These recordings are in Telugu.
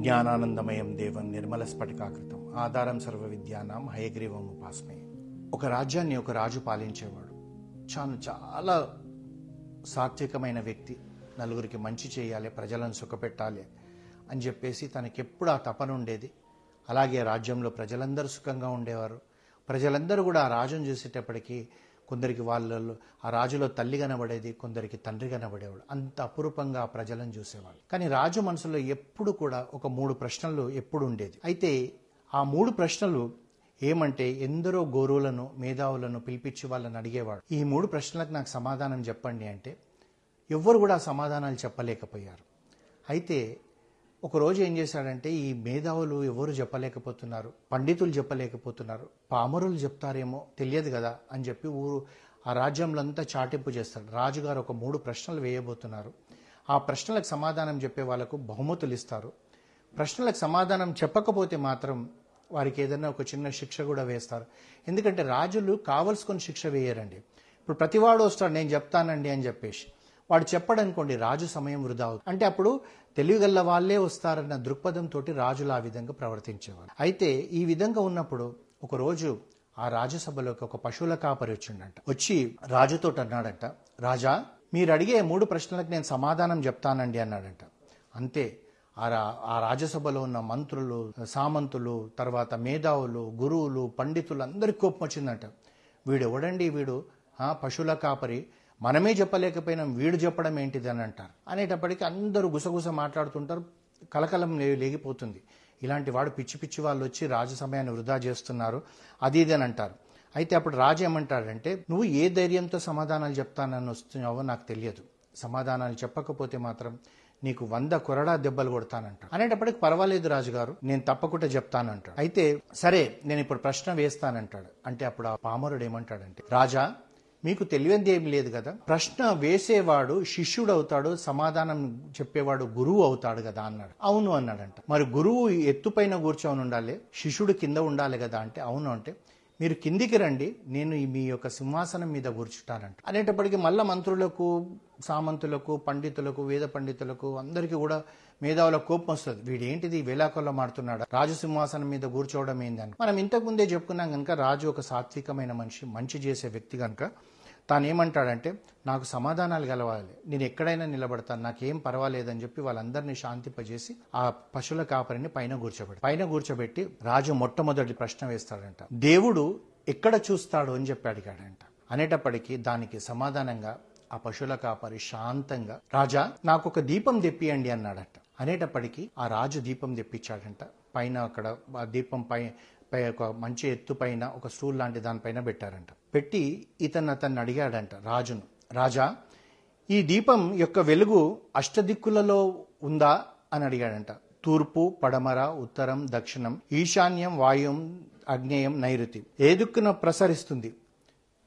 జ్ఞానానందమయం దేవం నిర్మల స్ఫటికాకృతం. ఆధారం సర్వ విద్యానాం హయగ్రీవం ఉపాసమే. ఒక రాజ్యాన్ని ఒక రాజు పాలించేవాడు. చాను చాలా సాత్వికమైన వ్యక్తి. నలుగురికి మంచి చేయాలి ప్రజలను సుఖపెట్టాలి అని చెప్పేసి తనకెప్పుడు ఆ తపన ఉండేది. అలాగే రాజ్యంలో ప్రజలందరూ సుఖంగా ఉండేవారు. ప్రజలందరూ కూడా ఆ రాజును చూసేటప్పటికీ కొందరికి వాళ్ళలో ఆ రాజులో తల్లి కనబడేది కొందరికి తండ్రి కనబడేవాడు. అంత అపురూపంగా ఆ ప్రజలను చూసేవాళ్ళు. కానీ రాజు మనసులో ఎప్పుడు కూడా ఒక మూడు ప్రశ్నలు ఎప్పుడు ఉండేది. అయితే ఆ మూడు ప్రశ్నలు ఏమంటే ఎందరో గోరువులను మేధావులను పిలిపించి వాళ్ళని అడిగేవాడు. ఈ మూడు ప్రశ్నలకు నాకు సమాధానం చెప్పండి అంటే ఎవ్వరు కూడా సమాధానాలు చెప్పలేకపోయారు. అయితే ఒకరోజు ఏం చేశాడంటే ఈ మేధావులు ఎవరు చెప్పలేకపోతున్నారు పండితులు చెప్పలేకపోతున్నారు పామరులు చెప్తారేమో తెలియదు కదా అని చెప్పి ఊరు ఆ రాజ్యంలో అంతా చాటింపు చేస్తాడు. రాజుగారు ఒక మూడు ప్రశ్నలు వేయబోతున్నారు. ఆ ప్రశ్నలకు సమాధానం చెప్పే వాళ్ళకు బహుమతులు ఇస్తారు. ప్రశ్నలకు సమాధానం చెప్పకపోతే మాత్రం వారికి ఏదైనా ఒక చిన్న శిక్ష కూడా వేస్తారు. ఎందుకంటే రాజులు కావలసుకొని శిక్ష వేయరండి. ఇప్పుడు ప్రతివాడు వస్తాడు నేను చెప్తానండి అని చెప్పేసి. వాడు చెప్పడనుకోండి రాజు సమయం వృధా అవుతుంది. అంటే అప్పుడు తెలివిగల్ల వాళ్ళే వస్తారన్న దృక్పథంతో రాజులు ఆ విధంగా ప్రవర్తించేవారు. అయితే ఈ విధంగా ఉన్నప్పుడు ఒకరోజు ఆ రాజసభలోకి ఒక పశువుల కాపరి వచ్చిండంట. వచ్చి రాజుతో అన్నాడంట రాజా మీరు అడిగే మూడు ప్రశ్నలకు నేను సమాధానం చెప్తానండి అన్నాడంట. అంతే ఆ రా ఆ రాజ్యసభలో ఉన్న మంత్రులు సామంతులు తర్వాత మేధావులు గురువులు పండితులు అందరికి కోపం వచ్చిందంట. వీడు ఎవడండి వీడు? ఆ, పశువుల కాపరి? మనమే చెప్పలేకపోయినాం వీడు చెప్పడం ఏంటిది అని అంటారు. అనేటప్పటికీ అందరూ గుసగుస మాట్లాడుతుంటారు కలకలం లేగిపోతుంది. ఇలాంటి వాడు పిచ్చి పిచ్చి వాళ్ళు వచ్చి రాజు సమయాన్ని వృధా చేస్తున్నారు అది ఇది అని అంటారు. అయితే అప్పుడు రాజు ఏమంటాడంటే నువ్వు ఏ ధైర్యంతో సమాధానాలు చెప్తానని వస్తున్నావో నాకు తెలియదు. సమాధానాలు చెప్పకపోతే మాత్రం నీకు వంద కొరడా దెబ్బలు కొడతానంట అనేటప్పటికి పర్వాలేదు రాజుగారు నేను తప్పకుండా చెప్తానంటాడు. అయితే సరే నేను ఇప్పుడు ప్రశ్న వేస్తానంటాడు. అంటే అప్పుడు ఆ పామరుడు ఏమంటాడంటే రాజా మీకు తెలియంది లేదు కదా? ప్రశ్న వేసేవాడు శిష్యుడు అవుతాడు సమాధానం చెప్పేవాడు గురువు అవుతాడు కదా అన్నాడు. అవును అన్నాడంట. మరి గురువు ఎత్తుపైన కూర్చొని ఉండాలి శిష్యుడు కింద ఉండాలి కదా అంటే అవును అంటే మీరు కిందికి రండి నేను మీ యొక్క సింహాసనం మీద కూర్చుంటానంట. అనేటప్పటికీ మళ్ళా మంత్రులకు సామంతులకు పండితులకు వేద పండితులకు అందరికీ కూడా మేధావుల కోపం వస్తుంది. వీడు ఏంటిది వేలాకొల్ల మాడుతున్నాడు రాజు సింహాసనం మీద కూర్చోవడం ఏందని మనం ఇంతకు ముందే చెప్పుకున్నాం కనుక రాజు ఒక సాత్వికమైన మనిషి మంచి చేసే వ్యక్తి కనుక తాను ఏమంటాడంటే నాకు సమాధానాలు గలవాలి. నేను ఎక్కడైనా నిలబడతాను. నాకేం పర్వాలేదని చెప్పి వాళ్ళందరినీ శాంతింపజేసి ఆ పశువుల కాపరిని పైన కూర్చోబెట్టి పైన కూర్చోబెట్టి రాజు మొట్టమొదటి ప్రశ్న వేస్తాడంట. దేవుడు ఎక్కడ చూస్తాడు? అని చెప్పి అడిగాడంట. అనేటప్పటికీ దానికి సమాధానంగా ఆ పశువుల కాపరి శాంతంగా రాజా నాకు ఒక దీపం తెప్పియండి అన్నాడట. అనేటప్పటికీ ఆ రాజు దీపం తెప్పించాడంట. పైన అక్కడ ఆ దీపం పై పై ఒక మంచి ఎత్తు పైన ఒక స్టూల్ లాంటి దానిపైన పెట్టారంట. పెట్టి ఇతను అతన్ని అడిగాడంట రాజును. రాజా ఈ దీపం యొక్క వెలుగు అష్టదిక్కులలో ఉందా? అని అడిగాడంట. తూర్పు పడమర ఉత్తరం దక్షిణం ఈశాన్యం వాయుం అగ్నేయం నైరుతి. ఏ దిక్కున ప్రసరిస్తుంది?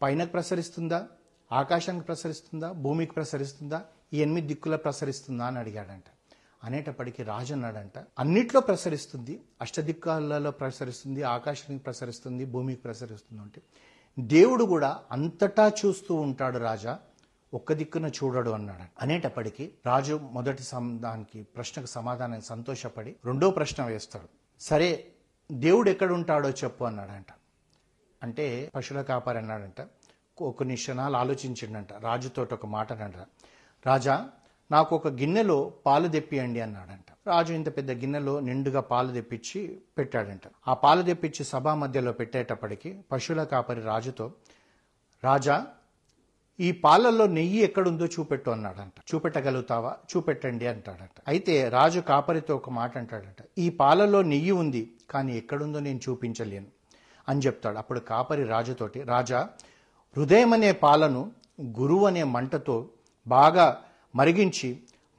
పైన ప్రసరిస్తుందా? ఆకాశానికి ప్రసరిస్తుందా? భూమికి ప్రసరిస్తుందా? ఈ ఎనిమిది దిక్కుల ప్రసరిస్తుందా అని అడిగాడంట. అనేటప్పటికీ రాజు అన్నాడంట అన్నిట్లో ప్రసరిస్తుంది. అష్టదిక్కాలలో ప్రసరిస్తుంది ఆకాశానికి ప్రసరిస్తుంది భూమికి ప్రసరిస్తుంది అంటే దేవుడు కూడా అంతటా చూస్తూ ఉంటాడు రాజా ఒక్క దిక్కున చూడడు అన్నాడు. అనేటప్పటికీ రాజు మొదటి సం- దానికి ప్రశ్నకు సమాధానానికి సంతోషపడి రెండో ప్రశ్న వేస్తాడు. సరే దేవుడు ఎక్కడ ఉంటాడో చెప్పు అన్నాడంట. అంటే పశువుల కాపారి అన్నాడంట కొన్ని క్షణాలు ఆలోచించిండంట. రాజుతోటి ఒక మాట అంట రాజా నాకు ఒక గిన్నెలో పాలు తెప్పియండి అన్నాడంట. రాజు ఇంత పెద్ద గిన్నెలో నిండుగా పాలు తెప్పించి పెట్టాడంట. ఆ పాలు తెప్పించి సభా మధ్యలో పెట్టేటప్పటికి పశువుల కాపరి రాజుతో రాజా ఈ పాలల్లో నెయ్యి ఎక్కడుందో చూపెట్టు అన్నాడంట. చూపెట్టగలుగుతావా? చూపెట్టండి అంటాడంట. అయితే రాజు కాపరితో ఒక మాట అంటాడంట. ఈ పాలలో నెయ్యి ఉంది కానీ ఎక్కడుందో నేను చూపించలేను అని చెప్తాడు. అప్పుడు కాపరి రాజుతోటి రాజా హృదయం అనే పాలను గురువు అనే మంటతో బాగా మరిగించి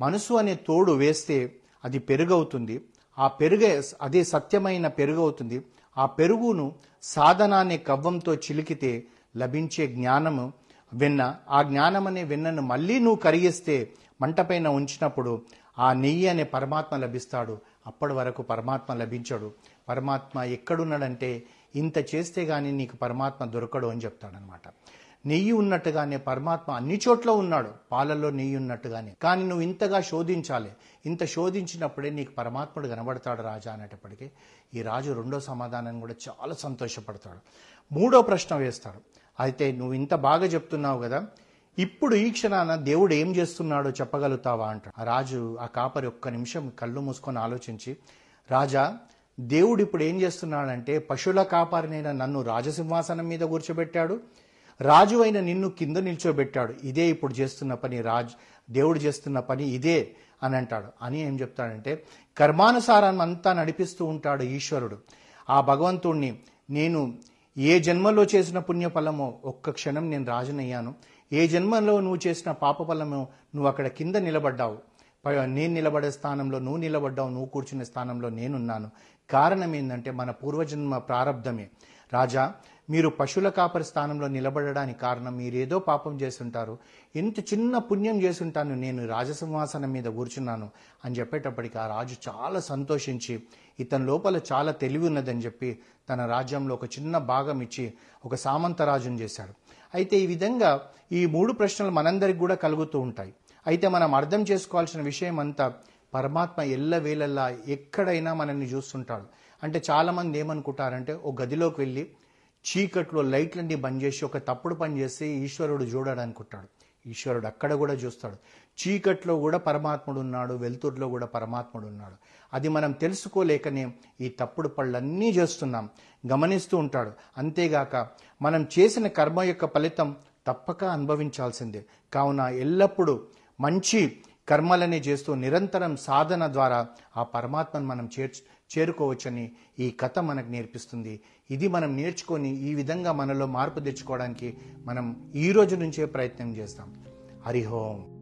మనసు అనే తోడు వేస్తే అది పెరుగవుతుంది. ఆ పెరుగే అదే సత్యమైన పెరుగు అవుతుంది ఆ పెరుగును సాధన అనే కవ్వంతో చిలికితే లభించే జ్ఞానము వెన్న ఆ జ్ఞానం అనే వెన్నను మళ్ళీ నువ్వు కరిగిస్తే మంటపైన ఉంచినప్పుడు ఆ నెయ్యి అనే పరమాత్మ లభిస్తాడు. అప్పటి వరకు పరమాత్మ లభించడు. పరమాత్మ ఎక్కడున్నాడంటే ఇంత చేస్తే కానీ నీకు పరమాత్మ దొరకడు అని చెప్తాడనమాట. నెయ్యి ఉన్నట్టుగానే పరమాత్మ అన్ని చోట్ల ఉన్నాడు. పాలల్లో నెయ్యి ఉన్నట్టుగానే. కానీ నువ్వు ఇంతగా శోధించాలి. ఇంత శోధించినప్పుడే నీకు పరమాత్ముడు కనబడతాడు రాజా అనేటప్పటికీ. ఈ రాజు రెండో సమాధానం కూడా చాలా సంతోషపడతాడు. మూడో ప్రశ్న వేస్తాడు. అయితే నువ్వు ఇంత బాగా చెప్తున్నావు కదా. ఇప్పుడు ఈ క్షణాన దేవుడు ఏం చేస్తున్నాడో చెప్పగలుగుతావా అంటాడు. ఆ రాజు ఆ కాపరి ఒక్క నిమిషం కళ్ళు మూసుకొని ఆలోచించి రాజా దేవుడు ఇప్పుడు ఏం చేస్తున్నాడంటే పశువుల కాపరినైన నన్ను రాజసింహాసనం మీద కూర్చోబెట్టాడు రాజు అయిన నిన్ను కింద నిల్చోబెట్టాడు. ఇదే ఇప్పుడు చేస్తున్న పని రాజ్ దేవుడు చేస్తున్న పని ఇదే అని అంటాడు. అని ఏం చెప్తాడంటే కర్మానుసారం అంతా నడిపిస్తూ ఉంటాడు ఈశ్వరుడు. ఆ భగవంతుణ్ణి నేను ఏ జన్మలో చేసిన పుణ్యఫలమో ఒక్క క్షణం నేను రాజునయ్యాను. ఏ జన్మలో నువ్వు చేసిన పాప ఫలమో నువ్వు అక్కడ కింద నిలబడ్డావు. నేను నిలబడే స్థానంలో నువ్వు నిలబడ్డావు నువ్వు కూర్చునే స్థానంలో నేనున్నాను. కారణం ఏంటంటే మన పూర్వజన్మ ప్రారంధమే రాజా మీరు పశువుల కాపరి స్థానంలో నిలబడడానికి కారణం మీరేదో పాపం చేస్తుంటారు. ఎంత చిన్న పుణ్యం చేసుంటాను నేను రాజసింహాసనం మీద కూర్చున్నాను అని చెప్పేటప్పటికి ఆ రాజు చాలా సంతోషించి ఇతని లోపల చాలా తెలివి ఉన్నదని చెప్పి తన రాజ్యంలో ఒక చిన్న భాగం ఇచ్చి ఒక సామంత రాజుని చేశాడు. అయితే ఈ విధంగా ఈ మూడు ప్రశ్నలు మనందరికి కూడా కలుగుతూ ఉంటాయి. అయితే మనం అర్థం చేసుకోవాల్సిన విషయం అంతా పరమాత్మ ఎల్లవేళలా ఎక్కడైనా మనల్ని చూస్తుంటాడు. అంటే చాలామంది ఏమనుకుంటారంటే ఓ గదిలోకి వెళ్ళి చీకట్లో లైట్లన్నీ బంద్ చేసి ఒక తప్పుడు పని చేసి ఈశ్వరుడు చూడడు అనుకుంటాడు ఈశ్వరుడు అక్కడ కూడా చూస్తాడు. చీకట్లో కూడా పరమాత్ముడు ఉన్నాడు వెలుతురులో కూడా పరమాత్ముడు ఉన్నాడు. అది మనం తెలుసుకోలేకనే ఈ తప్పుడు పళ్ళన్నీ చేస్తున్నాం. గమనిస్తూ ఉంటాడు. అంతేగాక మనం చేసిన కర్మ యొక్క ఫలితం తప్పక అనుభవించాల్సిందే. కావున ఎల్లప్పుడూ మంచి కర్మలనే చేస్తూ నిరంతరం సాధన ద్వారా ఆ పరమాత్మను మనం చేర్చు చేరుకోవచ్చని ఈ కథ మనకు నేర్పిస్తుంది. ఇది మనం నేర్చుకొని ఈ విధంగా మనలో మార్పు తెచ్చుకోవడానికి మనం ఈ రోజు నుంచే ప్రయత్నం చేస్తాం. హరిహోం